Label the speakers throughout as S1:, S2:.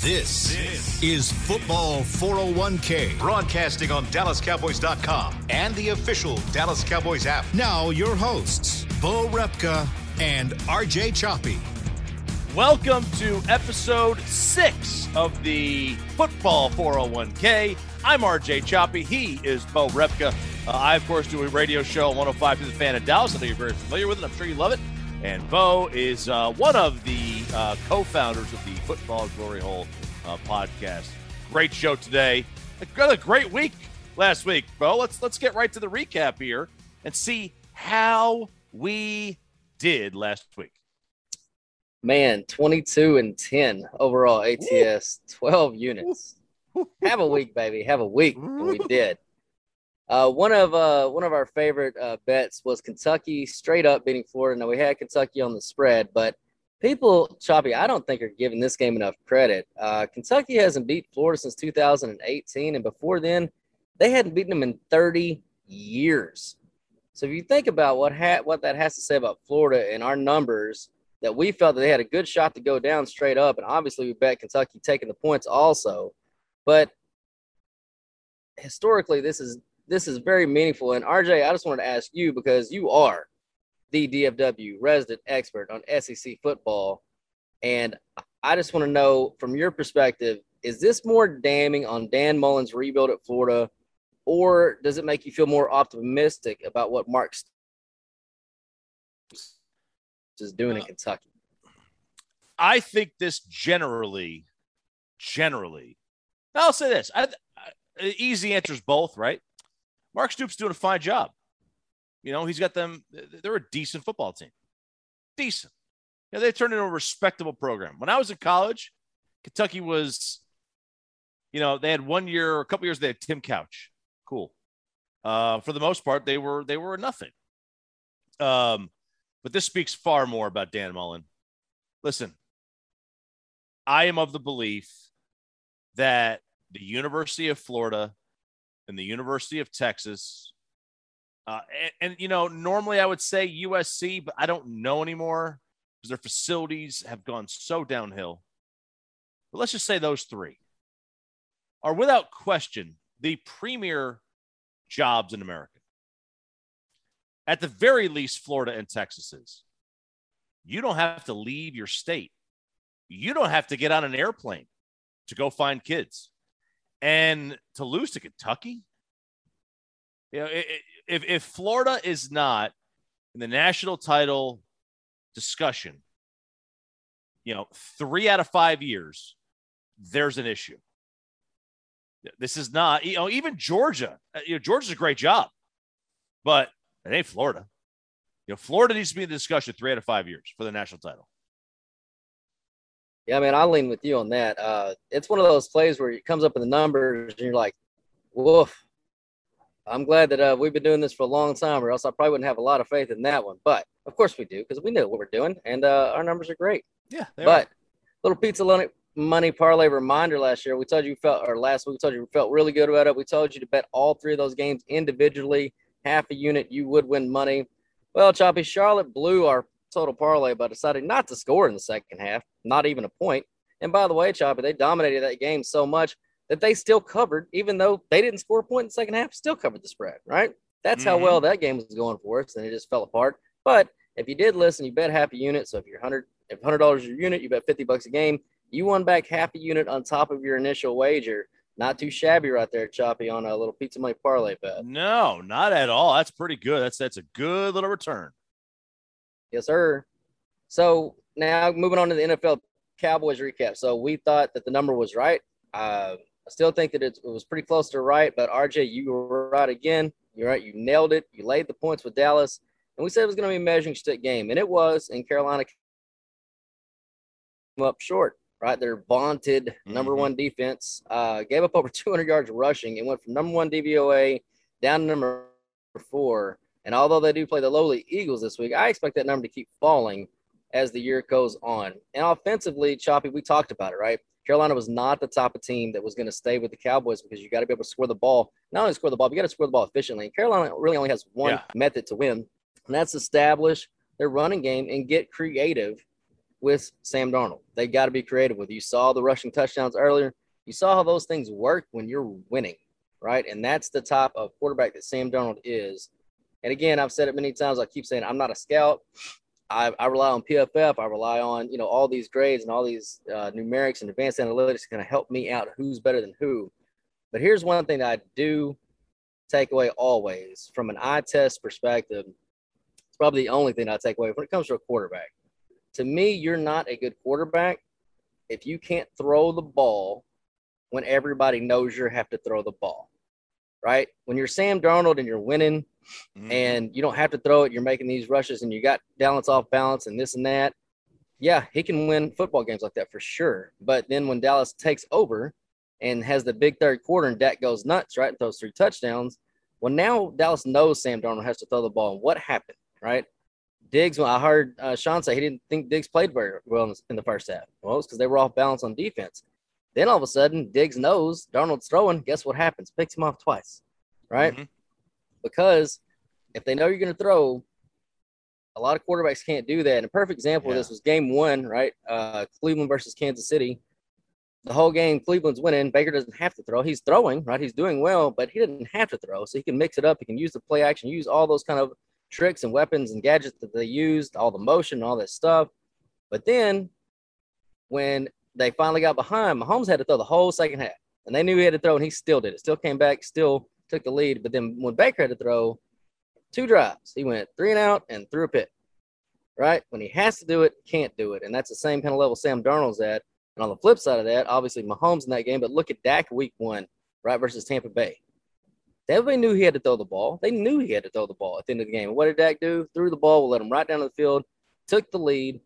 S1: This is Football 401k.
S2: Broadcasting on DallasCowboys.com and the official Dallas Cowboys app.
S1: Now, your hosts, Bo Repka and RJ Choppy.
S3: Welcome to episode six of the Football 401k. I'm RJ Choppy. He is Bo Repka. Uh, I, of course, do a radio show on 105 to the fan in Dallas. I know you're very familiar with it. I'm sure you love it. And Bo is uh, one of the uh, co founders of the Football Glory Hole uh, podcast. Great show today. Got a great week last week, Bo. Let's let's get right to the recap here and see how we did last week.
S4: Man, 22 and 10 overall ATS, 12 units. Have a week, baby. Have a week. And we did. Uh, one of uh, one of our favorite uh, bets was Kentucky straight up beating Florida. Now we had Kentucky on the spread, but people, Choppy, I don't think are giving this game enough credit. Uh, Kentucky hasn't beat Florida since 2018, and before then, they hadn't beaten them in 30 years. So if you think about what ha- what that has to say about Florida and our numbers, that we felt that they had a good shot to go down straight up, and obviously we bet Kentucky taking the points also, but historically this is this is very meaningful. And RJ, I just wanted to ask you because you are the DFW resident expert on SEC football. And I just want to know from your perspective, is this more damning on Dan Mullen's rebuild at Florida, or does it make you feel more optimistic about what Mark is doing in uh, Kentucky?
S3: I think this generally, generally, I'll say this. I, I, easy answers both, right? Mark Stoops doing a fine job. You know, he's got them. They're a decent football team. Decent. Yeah, they turned into a respectable program. When I was in college, Kentucky was, you know, they had one year, or a couple years, they had Tim Couch. Cool. Uh, for the most part, they were they were nothing. Um, but this speaks far more about Dan Mullen. Listen, I am of the belief that the University of Florida and the University of Texas. Uh, and, and, you know, normally I would say USC, but I don't know anymore because their facilities have gone so downhill. But let's just say those three are without question the premier jobs in America. At the very least, Florida and Texas is. You don't have to leave your state. You don't have to get on an airplane to go find kids. And to lose to Kentucky, you know, if if Florida is not in the national title discussion, you know, three out of five years, there's an issue. This is not, you know, even Georgia. Uh, you know, Georgia's a great job, but it ain't Florida. You know, Florida needs to be in the discussion three out of five years for the national title.
S4: Yeah, man, I lean with you on that. Uh, it's one of those plays where it comes up in the numbers and you're like, woof. I'm glad that uh, we've been doing this for a long time, or else I probably wouldn't have a lot of faith in that one. But of course we do because we know what we're doing, and uh, our numbers are great.
S3: Yeah,
S4: but are. little pizza money parlay reminder last year. We told you felt, or last week we told you we felt really good about it. We told you to bet all three of those games individually, half a unit, you would win money. Well, Choppy, Charlotte blew our total parlay by deciding not to score in the second half, not even a point. And by the way, Choppy, they dominated that game so much that they still covered, even though they didn't score a point in the second half, still covered the spread, right? That's mm-hmm. how well that game was going for us, and it just fell apart. But if you did listen, you bet half a unit. So if you're hundred, if hundred dollars your unit, you bet fifty bucks a game. You won back half a unit on top of your initial wager. Not too shabby right there, Choppy, on a little pizza money parlay bet.
S3: No, not at all. That's pretty good. That's that's a good little return.
S4: Yes, sir. So now moving on to the NFL Cowboys recap. So we thought that the number was right. Uh, I still think that it, it was pretty close to right, but RJ, you were right again. You're right. You nailed it. You laid the points with Dallas, and we said it was going to be a measuring stick game, and it was. And Carolina came up short. Right, their vaunted number mm-hmm. one defense uh, gave up over 200 yards rushing and went from number one DVOA down to number four. And although they do play the lowly Eagles this week, I expect that number to keep falling as the year goes on. And offensively, Choppy, we talked about it, right? Carolina was not the type of team that was going to stay with the Cowboys because you got to be able to score the ball. Not only score the ball, but you got to score the ball efficiently. And Carolina really only has one yeah. method to win, and that's establish their running game and get creative with Sam Darnold. They got to be creative with. You saw the rushing touchdowns earlier. You saw how those things work when you're winning, right? And that's the type of quarterback that Sam Darnold is. And again, I've said it many times. I keep saying I'm not a scout. I, I rely on PFF. I rely on you know all these grades and all these uh, numerics and advanced analytics to help me out who's better than who. But here's one thing that I do take away always from an eye test perspective. It's probably the only thing I take away when it comes to a quarterback. To me, you're not a good quarterback if you can't throw the ball when everybody knows you have to throw the ball, right? When you're Sam Darnold and you're winning mm-hmm. and you don't have to throw it, you're making these rushes and you got balance off balance and this and that. Yeah, he can win football games like that for sure. But then when Dallas takes over and has the big third quarter and Dak goes nuts, right, and throws three touchdowns, well, now Dallas knows Sam Darnold has to throw the ball. And what happened, right? Diggs, well, I heard uh, Sean say he didn't think Diggs played very well in the, in the first half. Well, it's because they were off balance on defense. Then all of a sudden, Diggs knows Darnold's throwing. Guess what happens? Picks him off twice, right? Mm-hmm. Because if they know you're going to throw, a lot of quarterbacks can't do that. And a perfect example yeah. of this was game one, right? Uh, Cleveland versus Kansas City. The whole game, Cleveland's winning. Baker doesn't have to throw. He's throwing, right? He's doing well, but he didn't have to throw. So he can mix it up. He can use the play action, use all those kind of tricks and weapons and gadgets that they used, all the motion, all that stuff. But then when they finally got behind, Mahomes had to throw the whole second half. And they knew he had to throw, and he still did it. Still came back, still took the lead. But then when Baker had to throw two drives, he went three and out and threw a pick. Right? When he has to do it, can't do it. And that's the same kind of level Sam Darnold's at. And on the flip side of that, obviously Mahomes in that game, but look at Dak week one, right, versus Tampa Bay. Everybody knew he had to throw the ball. They knew he had to throw the ball at the end of the game. what did Dak do? Threw the ball, let him right down to the field, took the lead.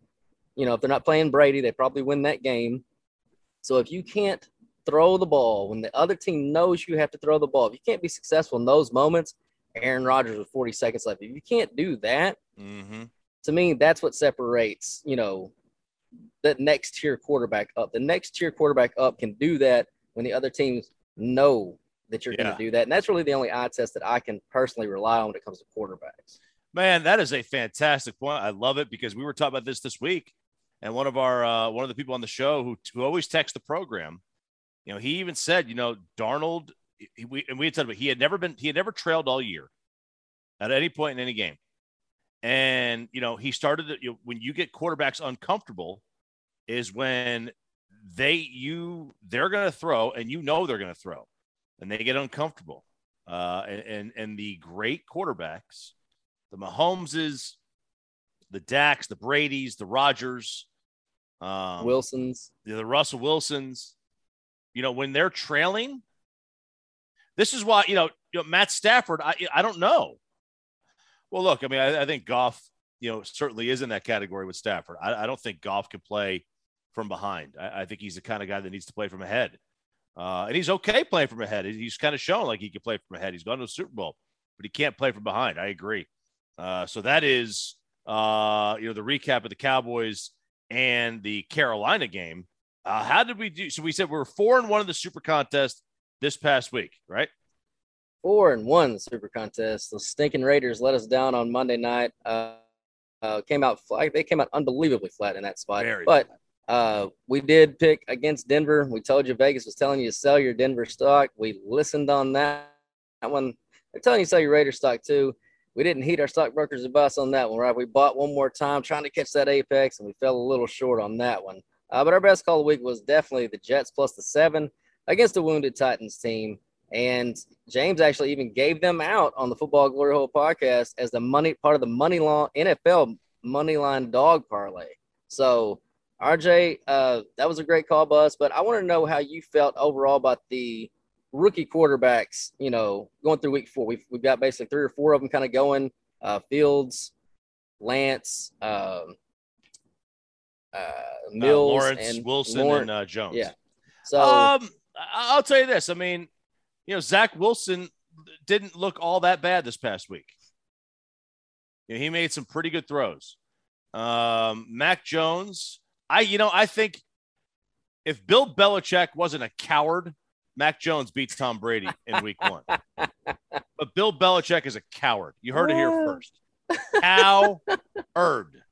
S4: You know, if they're not playing Brady, they probably win that game. So if you can't throw the ball when the other team knows you have to throw the ball, if you can't be successful in those moments, Aaron Rodgers with 40 seconds left, if you can't do that, mm-hmm. to me, that's what separates, you know, that next tier quarterback up. The next tier quarterback up can do that when the other teams know that you're yeah. going to do that. And that's really the only eye test that I can personally rely on when it comes to quarterbacks.
S3: Man, that is a fantastic point. I love it because we were talking about this this week and one of our uh, one of the people on the show who, who always texts the program, you know, he even said, you know, Darnold, he, we, and we had said, but he had never been, he had never trailed all year at any point in any game. And, you know, he started you know, when you get quarterbacks uncomfortable is when they, you, they're going to throw and you know they're going to throw and they get uncomfortable. Uh, and, and, and the great quarterbacks, the Mahomeses, the Dax, the Brady's, the Rodgers,
S4: um, Wilsons,
S3: the, the Russell Wilsons. You know, when they're trailing, this is why you know, you know Matt Stafford. I I don't know. Well, look, I mean, I, I think Goff, you know, certainly is in that category with Stafford. I, I don't think Goff can play from behind. I, I, think he's the kind of guy that needs to play from ahead. Uh, and he's okay playing from ahead. He's kind of shown like he can play from ahead. He's gone to the Super Bowl, but he can't play from behind. I agree. Uh, so that is, uh, you know, the recap of the Cowboys and the Carolina game. Uh, how did we do? So we said we were four and one in the Super Contest this past week, right?
S4: Four and one Super Contest. The stinking Raiders let us down on Monday night. Uh, uh, came out flat. They came out unbelievably flat in that spot. Very but uh, we did pick against Denver. We told you Vegas was telling you to sell your Denver stock. We listened on that, that one. They're telling you to sell your Raider stock too we didn't heat our stockbrokers a bus on that one, right? We bought one more time trying to catch that apex, and we fell a little short on that one. Uh, but our best call of the week was definitely the Jets plus the seven against the wounded Titans team. And James actually even gave them out on the Football Glory Hole podcast as the money part of the money law NFL money line dog parlay. So RJ, uh, that was a great call, bus. But I want to know how you felt overall about the rookie quarterbacks, you know, going through week four. We've, we've got basically three or four of them kind of going uh, Fields, Lance, um, uh, Mills,
S3: uh, Lawrence,
S4: and
S3: Wilson, Lawrence. and uh, Jones.
S4: Yeah. So
S3: um, I'll tell you this. I mean, you know, Zach Wilson didn't look all that bad this past week. You know, he made some pretty good throws. Um, Mac Jones, I, you know, I think if Bill Belichick wasn't a coward Mac Jones beats Tom Brady in week one. but Bill Belichick is a coward. You heard it here first. Coward.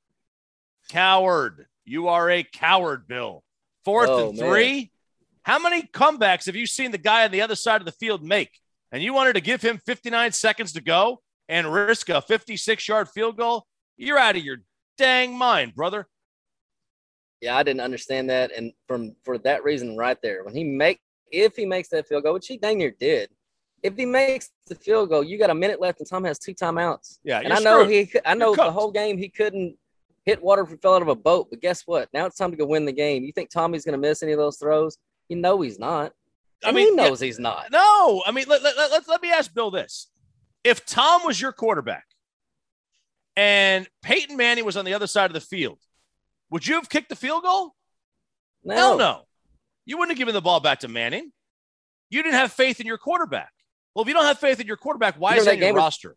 S3: Coward. You are a coward, Bill. Fourth
S4: Oh,
S3: and
S4: man.
S3: three. How many comebacks have you seen the guy on the other side of the field make? And you wanted to give him 59 seconds to go and risk a 56 yard field goal? You're out of your dang mind, brother.
S4: Yeah, I didn't understand that, and from for that reason right there, when he make if he makes that field goal, which he dang near did, if he makes the field goal, you got a minute left, and Tom has two timeouts.
S3: Yeah,
S4: and I know
S3: screwed.
S4: he, I know the whole game he couldn't hit water fell out of a boat. But guess what? Now it's time to go win the game. You think Tommy's going to miss any of those throws? You know he's not.
S3: I mean,
S4: he knows he's not.
S3: No, I mean, let, let, let, let me ask Bill this. If Tom was your quarterback and Peyton Manning was on the other side of the field, would you have kicked the field goal?
S4: No,
S3: Hell no. You wouldn't have given the ball back to Manning. You didn't have faith in your quarterback. Well, if you don't have faith in your quarterback, why is that
S4: that
S3: your roster?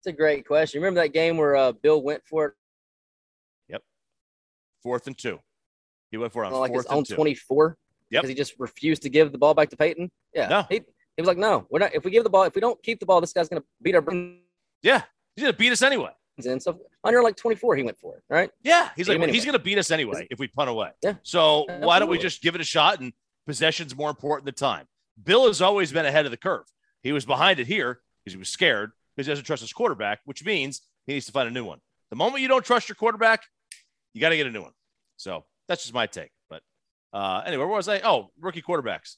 S4: It's a great question. Remember that game where uh, Bill went for it Yep.
S3: Fourth and two. He went for it on
S4: like his own
S3: and two.
S4: 24
S3: Yep.
S4: because he just refused to give the ball back to Peyton? Yeah.
S3: No.
S4: He, he was like, no, we're not. If we give the ball, if we don't keep the ball, this guy's going to beat our
S3: Yeah, he's going to beat us anyway.
S4: In. So under like 24, he went for it. Right.
S3: Yeah, he's like,
S4: him
S3: he's going to beat us anyway if we punt away.
S4: Yeah.
S3: So why don't we just give it a shot and possession's more important than time? Bill has always been ahead of the curve. He was behind it here because he was scared because he doesn't trust his quarterback, which means he needs to find a new one. The moment you don't trust your quarterback, you got to get a new one. So that's just my take. But uh, anyway, where was I? Oh, rookie quarterbacks.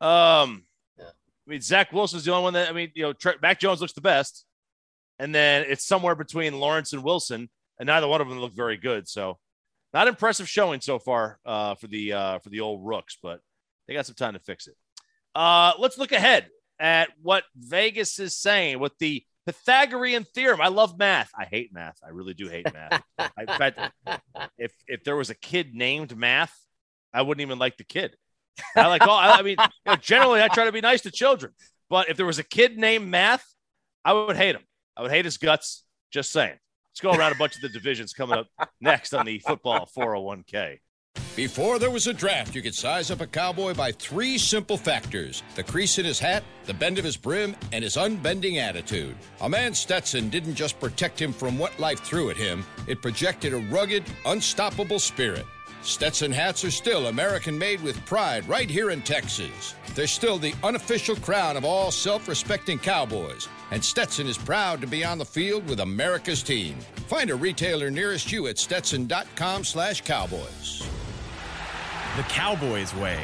S3: Um,
S4: Yeah.
S3: I mean, Zach Wilson's the only one that I mean, you know, Tre- Mac Jones looks the best, and then it's somewhere between Lawrence and Wilson, and neither one of them look very good. So, not impressive showing so far uh, for the uh, for the old rooks, but they got some time to fix it. Uh, let's look ahead at what Vegas is saying with the Pythagorean theorem. I love math. I hate math. I really do hate math. I, in fact, if if there was a kid named Math, I wouldn't even like the kid. I like all. I, I mean, you know, generally, I try to be nice to children, but if there was a kid named Math, I would hate him. I would hate his guts. Just saying. Let's go around a bunch of the divisions coming up next on the football 401k.
S5: Before there was a draft, you could size up a cowboy by three simple factors the crease in his hat, the bend of his brim, and his unbending attitude. A man Stetson didn't just protect him from what life threw at him, it projected a rugged, unstoppable spirit. Stetson hats are still American made with pride right here in Texas. They're still the unofficial crown of all self respecting cowboys, and Stetson is proud to be on the field with America's team. Find a retailer nearest you at stetson.com slash cowboys.
S6: The Cowboys way,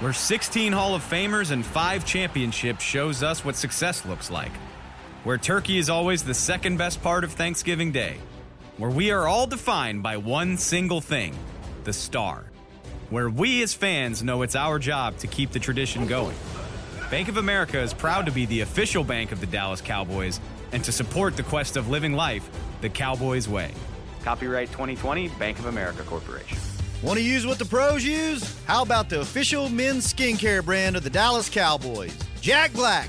S6: where 16 Hall of Famers and 5 championships shows us what success looks like. Where turkey is always the second best part of Thanksgiving Day. Where we are all defined by one single thing the star. Where we as fans know it's our job to keep the tradition going. Bank of America is proud to be the official bank of the Dallas Cowboys and to support the quest of living life the Cowboys way.
S7: Copyright 2020 Bank of America Corporation.
S8: Want to use what the pros use? How about the official men's skincare brand of the Dallas Cowboys? Jack Black.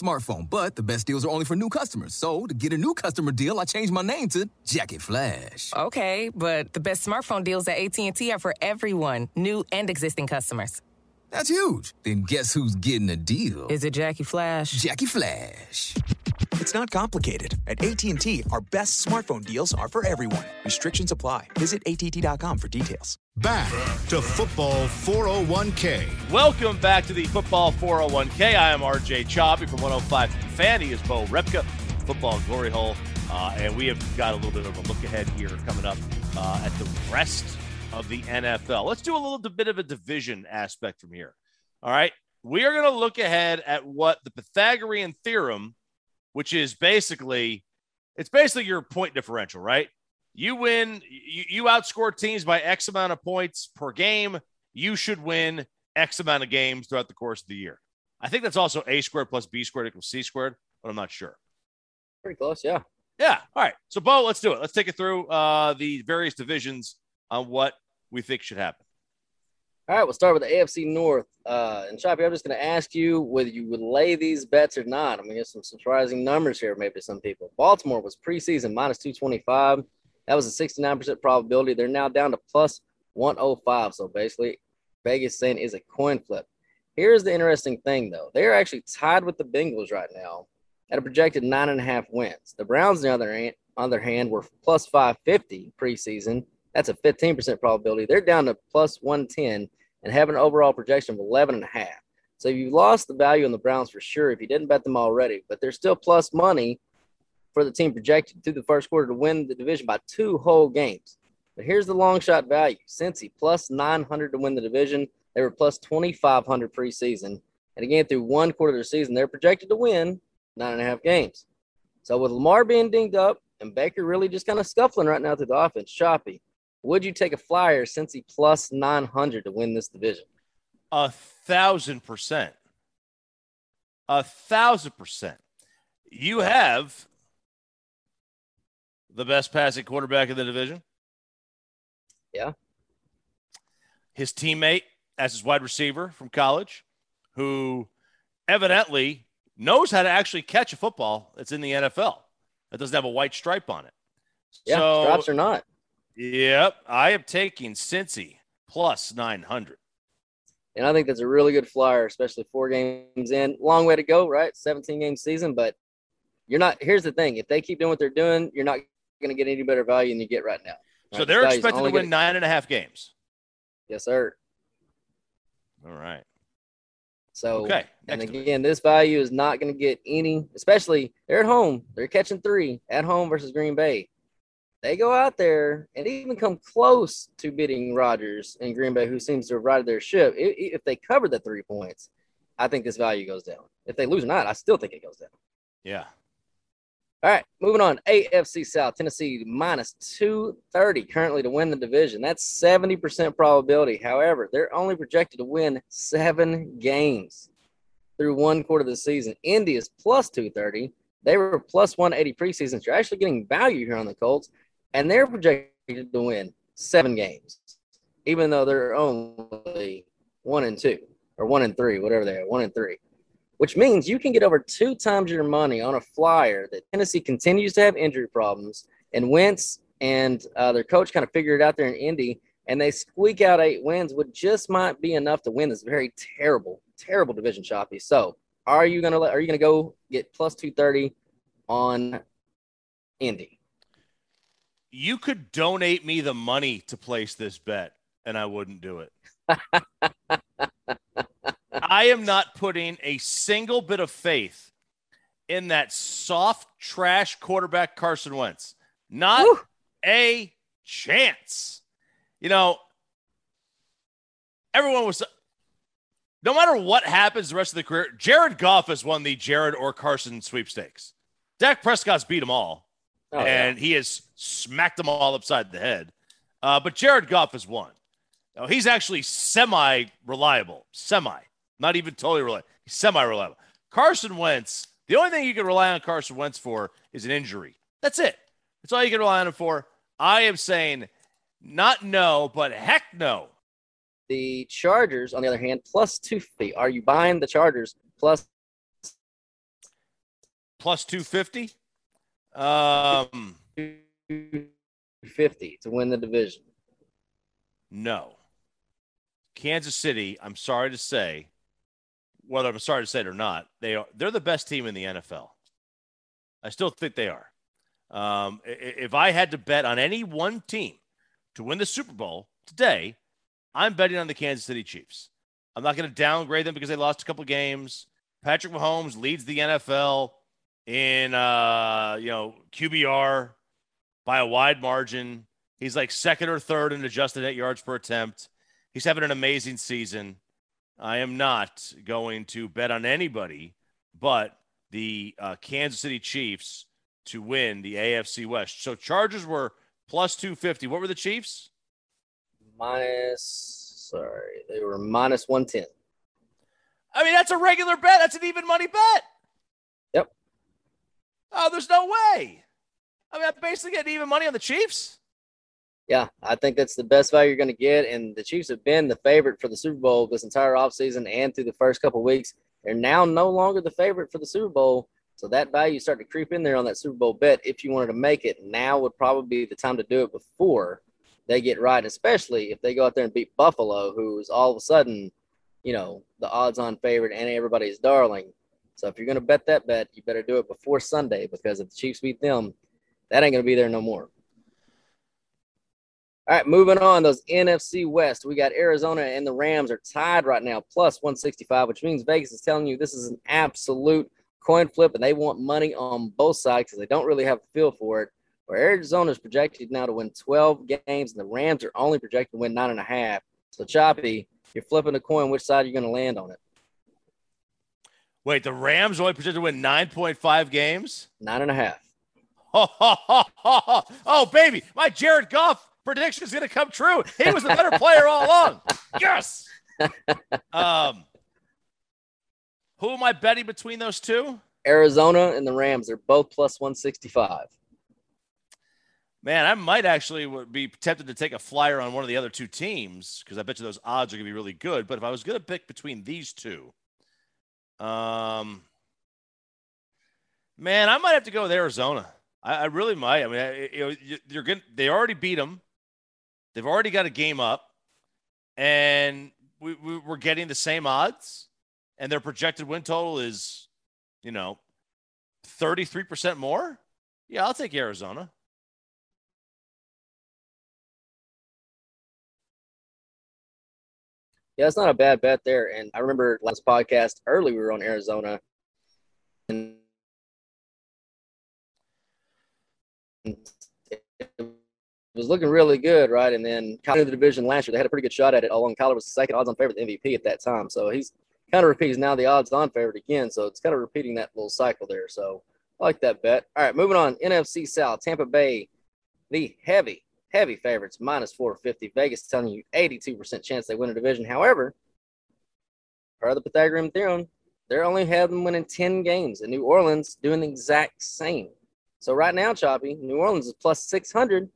S9: smartphone, but the best deals are only for new customers. So, to get a new customer deal, I changed my name to Jackie Flash.
S10: Okay, but the best smartphone deals at AT&T are for everyone, new and existing customers.
S9: That's huge. Then guess who's getting a deal?
S10: Is it Jackie Flash?
S9: Jackie Flash.
S11: It's not complicated. At AT&T, our best smartphone deals are for everyone. Restrictions apply. Visit att.com for details.
S1: Back to football 401k.
S3: Welcome back to the Football 401k. I am RJ Choppy from 105 Fan. He is Bo Repka, Football Glory Hole. Uh, and we have got a little bit of a look ahead here coming up uh, at the rest of the NFL. Let's do a little bit of a division aspect from here. All right. We are going to look ahead at what the Pythagorean theorem, which is basically, it's basically your point differential, right? You win, you, you outscore teams by X amount of points per game. You should win X amount of games throughout the course of the year. I think that's also A squared plus B squared equals C squared, but I'm not sure.
S4: Pretty close, yeah.
S3: Yeah. All right. So, Bo, let's do it. Let's take it through uh, the various divisions on what we think should happen.
S4: All right, we'll start with the AFC North. Uh, and Choppy, I'm just going to ask you whether you would lay these bets or not. I'm going to get some surprising numbers here, maybe some people. Baltimore was preseason minus 225. That was a 69% probability. They're now down to plus 105. So basically, Vegas saying is a coin flip. Here's the interesting thing, though. They're actually tied with the Bengals right now at a projected nine and a half wins. The Browns, on the other on their hand, were plus 550 preseason. That's a 15% probability. They're down to plus 110 and have an overall projection of 11 and a half. So you lost the value on the Browns for sure if you didn't bet them already, but they're still plus money for the team projected through the first quarter to win the division by two whole games. But here's the long shot value Cincy plus 900 to win the division. They were plus 2,500 preseason. And again, through one quarter of the season, they're projected to win nine and a half games. So with Lamar being dinged up and Baker really just kind of scuffling right now through the offense, choppy, would you take a flyer Cincy plus 900 to win this division?
S3: A thousand percent. A thousand percent. You have the best passing quarterback in the division.
S4: Yeah.
S3: His teammate as his wide receiver from college, who evidently knows how to actually catch a football that's in the NFL. That doesn't have a white stripe on it.
S4: Yeah, so, stripes or not.
S3: Yep. I am taking Cincy plus 900.
S4: And I think that's a really good flyer, especially four games in. Long way to go, right? 17 game season, but you're not. Here's the thing if they keep doing what they're doing, you're not going to get any better value than you get right now. Right?
S3: So they're expected to win nine and a half games.
S4: Yes, sir.
S3: All right.
S4: So, okay. and again, this value is not going to get any, especially they're at home. They're catching three at home versus Green Bay they go out there and even come close to beating Rodgers and Green Bay, who seems to have righted their ship. If they cover the three points, I think this value goes down. If they lose or not, I still think it goes down.
S3: Yeah.
S4: All right, moving on. AFC South, Tennessee minus 230 currently to win the division. That's 70% probability. However, they're only projected to win seven games through one quarter of the season. Indy is plus 230. They were plus 180 preseason. So you're actually getting value here on the Colts and they're projected to win seven games, even though they're only one and two or one and three, whatever they are, one and three, which means you can get over two times your money on a flyer that Tennessee continues to have injury problems and Wentz and uh, their coach kind of figured it out there in Indy and they squeak out eight wins, would just might be enough to win this very terrible, terrible division choppy. So are you gonna let are you gonna go get plus two thirty on Indy?
S3: You could donate me the money to place this bet and I wouldn't do it. I am not putting a single bit of faith in that soft trash quarterback Carson Wentz. Not Woo. a chance. You know, everyone was no matter what happens the rest of the career, Jared Goff has won the Jared or Carson sweepstakes. Dak Prescott's beat them all. Oh, and yeah. he has smacked them all upside the head. Uh, but Jared Goff has won. Now, he's actually semi reliable, semi, not even totally reliable. He's semi reliable. Carson Wentz, the only thing you can rely on Carson Wentz for is an injury. That's it. That's all you can rely on him for. I am saying not no, but heck no.
S4: The Chargers, on the other hand, plus two fifty. Are you buying the Chargers plus
S3: plus two fifty? Um,
S4: 50 to win the division.
S3: No. Kansas City, I'm sorry to say, whether I'm sorry to say it or not, they are they're the best team in the NFL. I still think they are. Um, if I had to bet on any one team to win the Super Bowl today, I'm betting on the Kansas City Chiefs. I'm not going to downgrade them because they lost a couple games. Patrick Mahomes leads the NFL in uh, you know QBR by a wide margin. He's like second or third in adjusted net yards per attempt. He's having an amazing season. I am not going to bet on anybody but the uh, Kansas City Chiefs to win the AFC West. So Chargers were plus 250. What were the Chiefs?
S4: Minus, sorry, they were minus 110.
S3: I mean, that's a regular bet. That's an even money bet. Oh, there's no way. I mean, I'm basically getting even money on the Chiefs.
S4: Yeah, I think that's the best value you're going to get. And the Chiefs have been the favorite for the Super Bowl this entire offseason and through the first couple weeks. They're now no longer the favorite for the Super Bowl. So that value start to creep in there on that Super Bowl bet. If you wanted to make it, now would probably be the time to do it before they get right, especially if they go out there and beat Buffalo, who's all of a sudden, you know, the odds on favorite and everybody's darling. So if you're going to bet that bet, you better do it before Sunday because if the Chiefs beat them, that ain't going to be there no more. All right, moving on. Those NFC West, we got Arizona and the Rams are tied right now, plus 165, which means Vegas is telling you this is an absolute coin flip, and they want money on both sides because they don't really have a feel for it. Where Arizona is projected now to win 12 games, and the Rams are only projected to win nine and a half. So, Choppy, you're flipping a coin. Which side are you going to land on it?
S3: Wait, the Rams only projected to win 9.5 games?
S4: Nine and a half.
S3: oh, baby, my Jared Goff prediction is going to come true. He was the better player all along. Yes. Um, who am I betting between those two?
S4: Arizona and the Rams. They're both plus 165.
S3: Man, I might actually be tempted to take a flyer on one of the other two teams because I bet you those odds are going to be really good. But if I was going to pick between these two, um, man, I might have to go with Arizona. I, I really might. I mean, I, you know, you're going they already beat them. They've already got a game up, and we, we, we're getting the same odds, and their projected win total is, you know, 33% more. Yeah, I'll take Arizona.
S4: Yeah, it's not a bad bet there. And I remember last podcast early we were on Arizona, and it was looking really good, right? And then kind of the division last year, they had a pretty good shot at it. Along Kyler was the second odds-on favorite, MVP at that time. So he's kind of repeats now the odds-on favorite again. So it's kind of repeating that little cycle there. So I like that bet. All right, moving on. NFC South, Tampa Bay, the heavy, heavy favorites, minus 450. Vegas telling you 82% chance they win a division. However, per the Pythagorean theorem, they're only having winning 10 games, and New Orleans doing the exact same. So right now, Choppy, New Orleans is plus 600.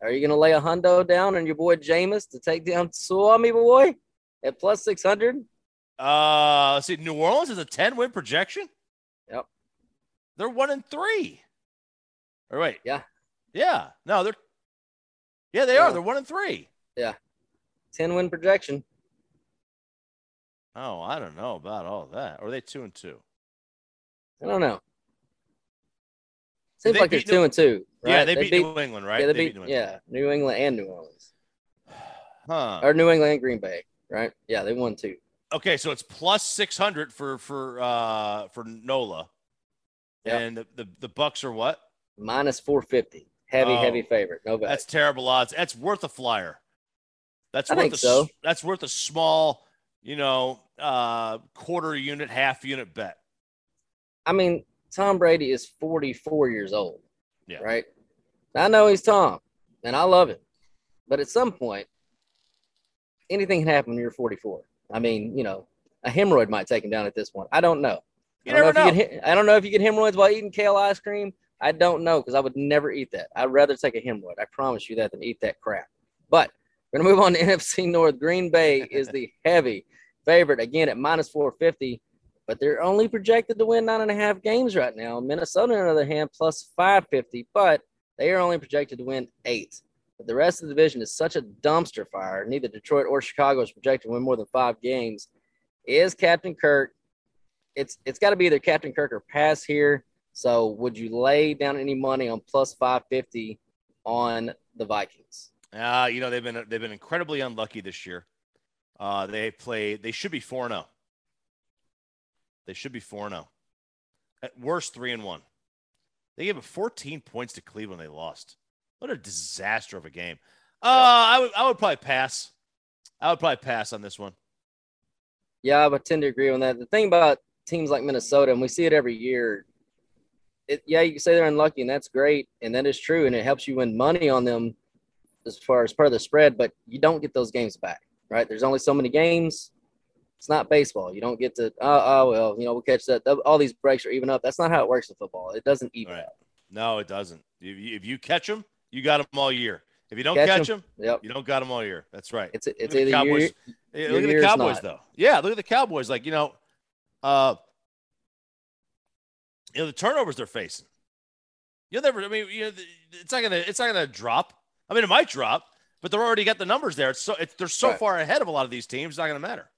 S4: Are you going to lay a hundo down on your boy Jameis to take down Swami boy at plus 600?
S3: Uh, let's see. New Orleans is a 10 win projection.
S4: Yep.
S3: They're one and three. All right.
S4: Yeah.
S3: Yeah. No, they're, yeah, they are. They're one and three.
S4: Yeah. 10 win projection.
S3: Oh, I don't know about all that. Or are they two and two?
S4: I don't know. Seems
S3: They
S4: like they're two
S3: New-
S4: and two. Right?
S3: Yeah, they, beat, New England, right?
S4: Yeah, they,
S3: They
S4: beat,
S3: New England.
S4: yeah, New England and New Orleans.
S3: Huh.
S4: Or New England and Green Bay, right? Yeah, they won two.
S3: Okay, so it's plus six hundred for for uh for Nola,
S4: Yep.
S3: and the, the the Bucs are what?
S4: Minus 450. Heavy,
S3: Oh.
S4: heavy favorite. No bet.
S3: That's terrible odds. That's worth a flyer. That's
S4: I
S3: worth a
S4: so.
S3: That's worth a small, you know, uh quarter unit, half unit bet.
S4: I mean, Tom Brady is 44 years old.
S3: Yeah.
S4: Right. I know he's Tom, and I love him, but at some point, anything can happen when you're 44. I mean, you know, a hemorrhoid might take him down at this point. I don't know.
S3: You
S4: I don't
S3: never
S4: know if you get I don't know if you get hemorrhoids while eating kale ice cream. I don't know because I would never eat that. I'd rather take a hemorrhoid. I promise you that than eat that crap. But we're gonna move on to NFC North. Green Bay is the heavy favorite again at minus 450, but they're only projected to win nine and a half games right now. Minnesota, on the other hand, plus 550, but they are only projected to win eight. But the rest of the division is such a dumpster fire. Neither Detroit or Chicago is projected to win more than five games. Is Captain Kirk? It's it's got to be either Captain Kirk or pass here. So would you lay down any money on plus 550 on the Vikings?
S3: Uh, you know, they've been they've been incredibly unlucky this year. Uh they played they should be 4-0. They should be 4-0. At worst 3 and 1. They gave up 14 points to Cleveland they lost. What a disaster of a game. Uh I would I would probably pass. I would probably pass on this one.
S4: Yeah, I would tend to agree on that. The thing about teams like Minnesota, and we see it every year, it, yeah, you can say they're unlucky, and that's great, and that is true, and it helps you win money on them as far as part of the spread, but you don't get those games back, right? There's only so many games. It's not baseball. You don't get to, oh, oh well, you know, we'll catch that. All these breaks are even up. That's not how it works in football. It doesn't even
S3: Right.
S4: out.
S3: No, it doesn't. If you, if you catch them, you got them all year. If you don't
S4: Catch
S3: catch
S4: 'em,
S3: them,
S4: yep.
S3: you don't got them all year. That's right.
S4: It's it's
S3: Look the
S4: either
S3: Cowboys.
S4: you,
S3: Yeah, look at the Cowboys,
S4: not.
S3: though. Yeah, look at the Cowboys. Like you know, uh, you know the turnovers they're facing. You'll never. I mean, you know, it's not gonna. It's not gonna drop. I mean, it might drop, but they're already got the numbers there. It's so. It's, they're so
S4: Right.
S3: far ahead of a lot of these teams. It's not gonna matter.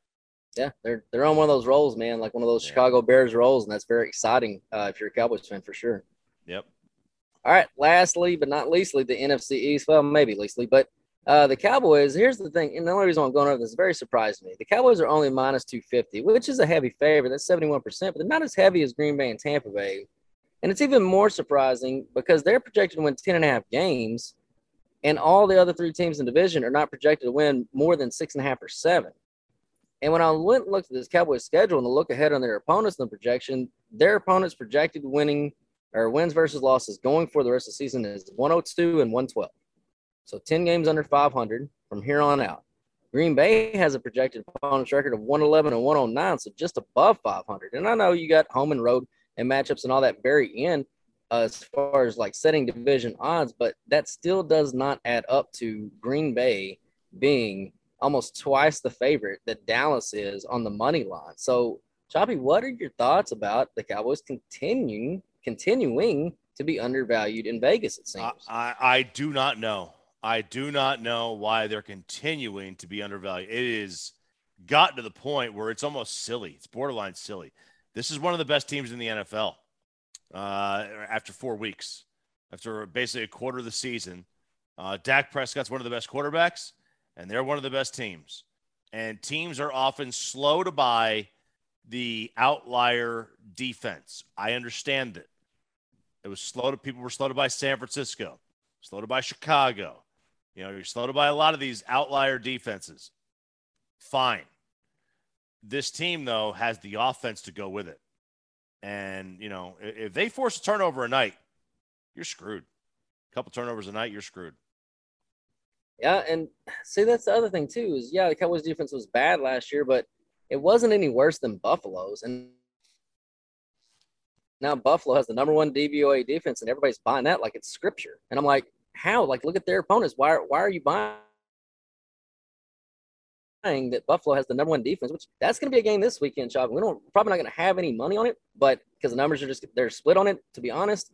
S4: Yeah, they're they're on one of those rolls, man, like one of those Chicago Bears rolls, and that's very exciting uh, if you're a Cowboys fan for sure.
S3: Yep.
S4: All right, lastly but not leastly, the NFC East. Well, maybe leastly, but uh, the Cowboys. Here's the thing, and the only reason I'm going over this is very surprised me. The Cowboys are only minus 250, which is a heavy favorite. That's 71 percent, but they're not as heavy as Green Bay and Tampa Bay. And it's even more surprising because they're projected to win 10 and a half games, and all the other three teams in division are not projected to win more than six and a half or seven. And when I went and looked at this Cowboys schedule and the look ahead on their opponents in the projection, their opponents projected winning or wins versus losses going for the rest of the season is 102 and 112. So 10 games under 500 from here on out. Green Bay has a projected opponent's record of 111 and 109, so just above 500. And I know you got home and road and matchups and all that very end uh, as far as like setting division odds, but that still does not add up to Green Bay being almost twice the favorite that Dallas is on the money line. So, Choppy, what are your thoughts about the Cowboys continuing continuing to be undervalued in Vegas? It seems.
S3: I, I do not know. I do not know why they're continuing to be undervalued. It is gotten to the point where it's almost silly. It's borderline silly. This is one of the best teams in the NFL uh, after four weeks, after basically a quarter of the season. Uh, Dak Prescott's one of the best quarterbacks, and they're one of the best teams. And teams are often slow to buy the outlier defense. I understand it. It was slow to people were slow to buy San Francisco, slow to buy Chicago. You know, you're slowed by a lot of these outlier defenses. Fine. This team, though, has the offense to go with it. And, you know, if they force a turnover a night, you're screwed. A couple turnovers a night, you're screwed.
S4: Yeah, and see that's the other thing too is yeah, the Cowboys defense was bad last year, but it wasn't any worse than Buffalo's. And now Buffalo has the number one DVOA defense, and everybody's buying that like it's scripture. And I'm like, how? Like, look at their opponents. Why? Why are you buying? That Buffalo has the number one defense, which that's going to be a game this weekend, Chop. We don't probably not going to have any money on it, but because the numbers are just they're split on it, to be honest.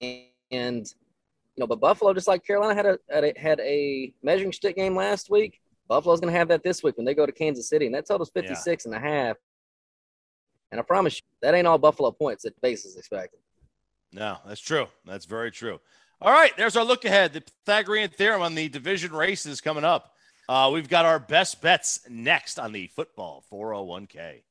S4: And you know, but Buffalo, just like Carolina had a had a, had a measuring stick game last week, Buffalo's going to have that this week when they go to Kansas City, and that total's 56 and a half. And I promise you, that ain't all Buffalo points that base is expecting.
S3: No, that's true. That's very true. All right, there's our look ahead. The Pythagorean theorem on the division races coming up. Uh, we've got our best bets next on the football 401k.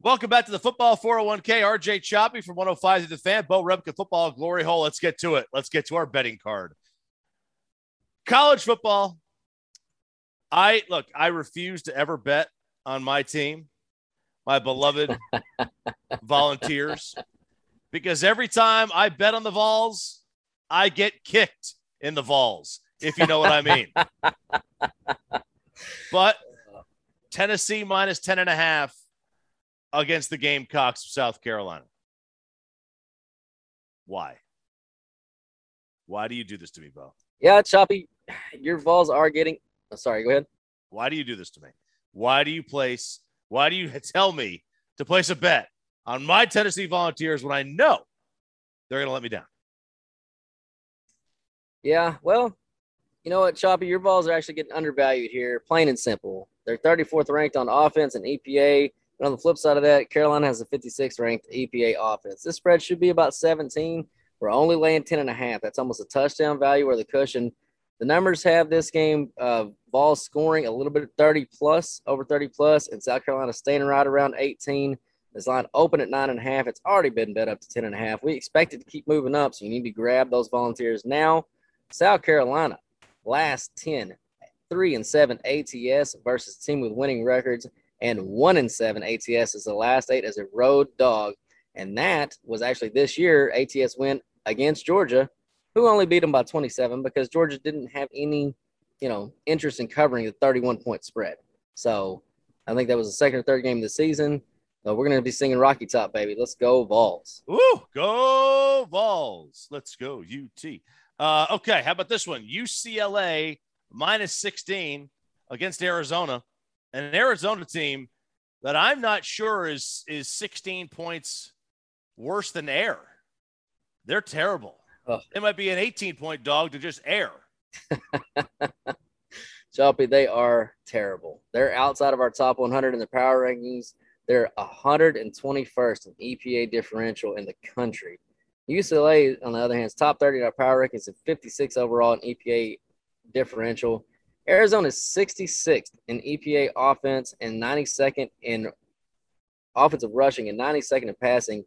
S3: Welcome back to the football 401k. RJ Choppy from 105 to the fan. Bo Repka football glory hole. Let's get to it. Let's get to our betting card. College football. I look, I refuse to ever bet on my team, my beloved volunteers, because every time I bet on the Vols, I get kicked in the Vols, if you know what I mean. but Tennessee minus 10 and a half against the Gamecocks of South Carolina. Why? Why do you do this to me, Bo?
S4: Yeah, Choppy, your Vols are getting. oh, sorry, go ahead.
S3: Why do you do this to me? Why do you place? Why do you tell me to place a bet on my Tennessee Volunteers when I know they're going to let me down?
S4: Yeah, well, you know what, Choppy, your Vols are actually getting undervalued here, plain and simple. They're 34th ranked on offense and EPA. But on the flip side of that, Carolina has a 56th ranked EPA offense. This spread should be about 17. We're only laying 10 and a half. That's almost a touchdown value or the cushion. The numbers have this game uh, Vols scoring a little bit of 30 plus, over 30 plus, and South Carolina staying right around 18. This line open at nine and a half. It's already been bet up to 10 and a half. We expect it to keep moving up, so you need to grab those volunteers now. South Carolina, last 10, three and seven ATS versus team with winning records, and one and seven ATS is the last eight as a road dog. And that was actually this year ATS win against Georgia, who only beat them by 27 because Georgia didn't have any, you know, interest in covering the 31 point spread. So I think that was the second or third game of the season. Uh, we're going to be singing Rocky Top, baby. Let's go, Vols.
S3: Ooh, go Vols. Let's go, UT. Uh, okay, how about this one? UCLA minus 16 against Arizona. an Arizona team that I'm not sure is is 16 points worse than air. They're terrible. Oh. It might be an 18 point dog to just air.
S4: Choppy, they are terrible. They're outside of our top 100 in the power rankings. They're 121st in EPA differential in the country. UCLA, on the other hand, is top 30 in our power rankings and 56 overall in EPA differential. Arizona is 66th in EPA offense and 92nd in offensive rushing and 92nd in passing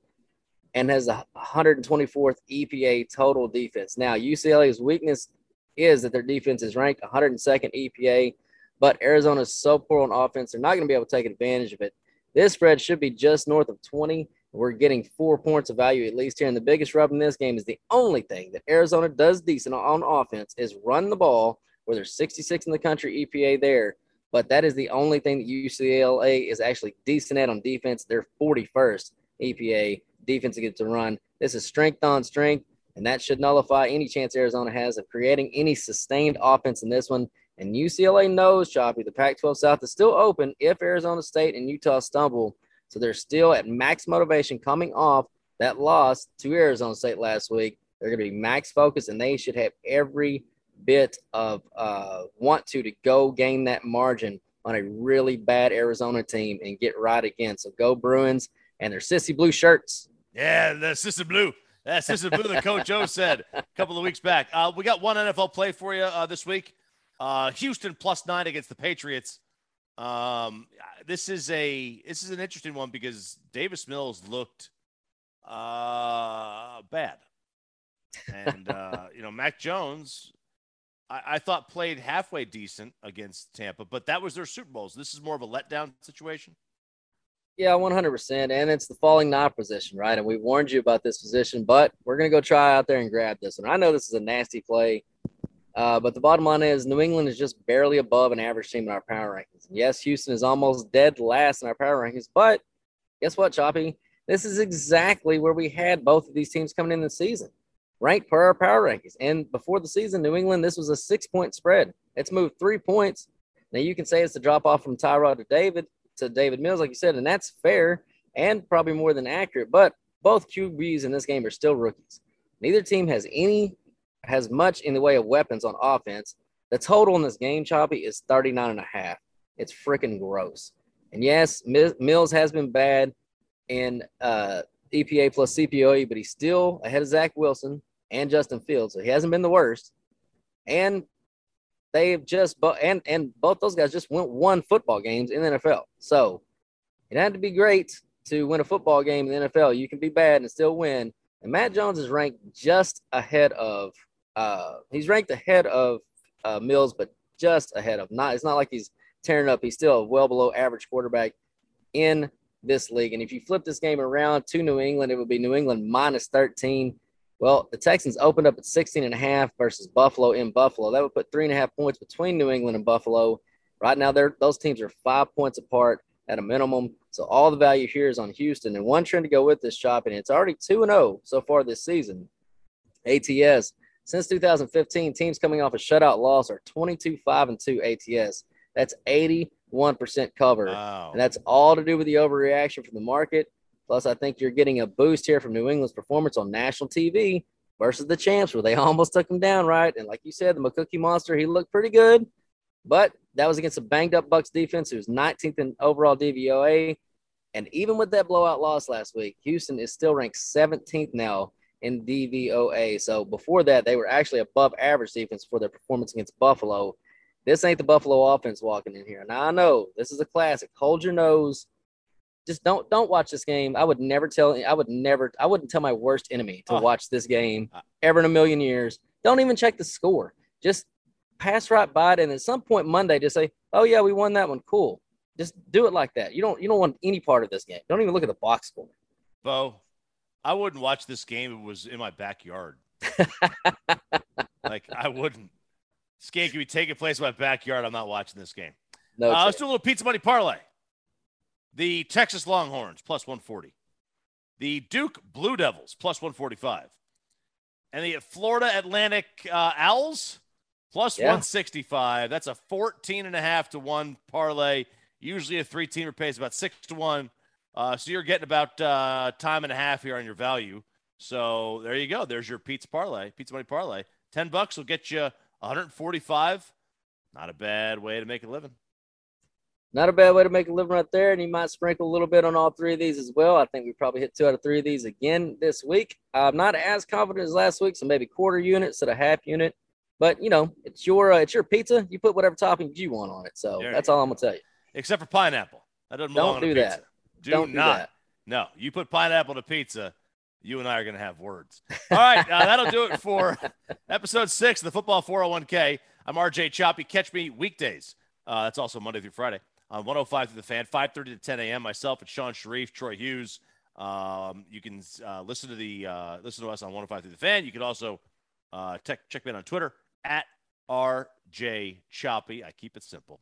S4: and has the 124th EPA total defense. Now, UCLA's weakness is that their defense is ranked 102nd EPA, but Arizona's so poor on offense, they're not going to be able to take advantage of it. This spread should be just north of 20. We're getting four points of value at least here. And the biggest rub in this game is the only thing that Arizona does decent on offense is run the ball, where there's 66 in the country EPA there. But that is the only thing that UCLA is actually decent at on defense. They're 41st EPA defense against the run. This is strength on strength, and that should nullify any chance Arizona has of creating any sustained offense in this one. And UCLA knows, Choppy, the Pac 12 South is still open if Arizona State and Utah stumble. So they're still at max motivation coming off that loss to Arizona State last week. They're going to be max focused, and they should have every bit of uh, want to to go gain that margin on a really bad Arizona team and get right again. So go Bruins and their sissy blue shirts.
S3: Yeah, the sissy blue. That's sissy blue that Coach Joe said a couple of weeks back. Uh, we got one NFL play for you uh, this week. Uh, Houston plus nine against the Patriots. Um, this is a this is an interesting one because Davis Mills looked uh, bad, and uh, you know Mac Jones, I, I, thought played halfway decent against Tampa, but that was their Super Bowls. This is more of a letdown situation.
S4: Yeah, one hundred percent, and it's the falling knife position, right? And we warned you about this position, but we're gonna go try out there and grab this one. I know this is a nasty play. Uh, but the bottom line is New England is just barely above an average team in our power rankings. Yes, Houston is almost dead last in our power rankings, but guess what, Choppy? This is exactly where we had both of these teams coming in the season, ranked per our power rankings. And before the season, New England, this was a six point spread. It's moved three points. Now you can say it's a drop off from Tyrod to David to David Mills, like you said, and that's fair and probably more than accurate. But both QBs in this game are still rookies. Neither team has any has much in the way of weapons on offense. The total in this game, Choppy, is 39 and a half. It's freaking gross. And yes, Mills has been bad in uh, EPA plus CPOE, but he's still ahead of Zach Wilson and Justin Fields. So he hasn't been the worst. And they've just, but and, and both those guys just went one football games in the NFL. So it had to be great to win a football game in the NFL. You can be bad and still win. And Mac Jones is ranked just ahead of uh, he's ranked ahead of uh, Mills, but just ahead of. Not. It's not like he's tearing up. He's still well below average quarterback in this league. And if you flip this game around to New England, it would be New England minus 13. Well, the Texans opened up at 16 and a half versus Buffalo in Buffalo. That would put three and a half points between New England and Buffalo. Right now, they're, those teams are five points apart at a minimum. So all the value here is on Houston. And one trend to go with this shop, and it's already 2 and 0 so far this season. ATS since 2015, teams coming off a shutout loss are 22 5 and 2 ATS. That's 81% cover. Wow. And that's all to do with the overreaction from the market. Plus, I think you're getting a boost here from New England's performance on national TV versus the champs, where they almost took them down, right? And like you said, the McCookie Monster, he looked pretty good, but that was against a banged up Bucs defense who's 19th in overall DVOA. And even with that blowout loss last week, Houston is still ranked 17th now in DVOA. So before that, they were actually above average defense for their performance against Buffalo. This ain't the Buffalo offense walking in here. Now I know this is a classic. Hold your nose. Just don't don't watch this game. I would never tell. I would never. I wouldn't tell my worst enemy to oh. watch this game uh. ever in a million years. Don't even check the score. Just pass right by it, and at some point Monday, just say, "Oh yeah, we won that one. Cool." Just do it like that. You don't. You don't want any part of this game. Don't even look at the box score.
S3: Bo, I wouldn't watch this game if it was in my backyard. like I wouldn't. This game could be taking place in my backyard. I'm not watching this game. No, uh, let's do a little pizza money parlay. The Texas Longhorns plus 140. The Duke Blue Devils plus 145. And the Florida Atlantic uh, Owls plus
S4: Yeah.
S3: 165. That's a 14 and a half to 1 parlay. Usually a three teamer pays about 6 to 1. Uh, so you're getting about uh, time and a half here on your value. So there you go. There's your pizza parlay, pizza money parlay. 10 bucks will get you 145. Not a bad way to make a living.
S4: Not a bad way to make a living right there. And you might sprinkle a little bit on all three of these as well. I think we probably hit two out of three of these again this week. I'm not as confident as last week, so maybe quarter unit instead of half unit. But you know, it's your uh, it's your pizza. You put whatever toppings you want on it. So
S3: There
S4: that's all I'm gonna tell you.
S3: Except for pineapple. That doesn't
S4: Don't
S3: belong on a
S4: do
S3: pizza.
S4: that.
S3: Do
S4: Don't do
S3: not.
S4: that.
S3: No, you put pineapple to pizza, you and I are going to have words. All right, uh, that'll do it for episode six of the Football 401k. I'm RJ Choppy. Catch me weekdays. Uh, that's also Monday through Friday on 105.3 the fan, 5:30 to 10 a.m. Myself and Shan Shariff, Troy Hughes. Um, you can uh, listen to the uh, listen to us on 105.3 the fan. You can also uh, tech, check me out on Twitter at RJ Choppy. I keep it simple.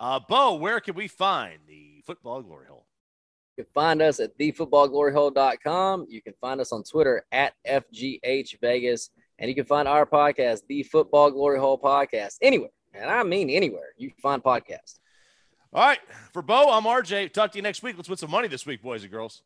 S3: Uh, Bo, where can we find the football glory hole?
S4: You can find us at thefootballgloryhole.com. You can find us on Twitter at FGH Vegas. And you can find our podcast, The Football Glory Hole Podcast, anywhere. And I mean anywhere you find podcasts.
S3: All right. For Bo, I'm RJ. Talk to you next week. Let's win some money this week, boys and girls.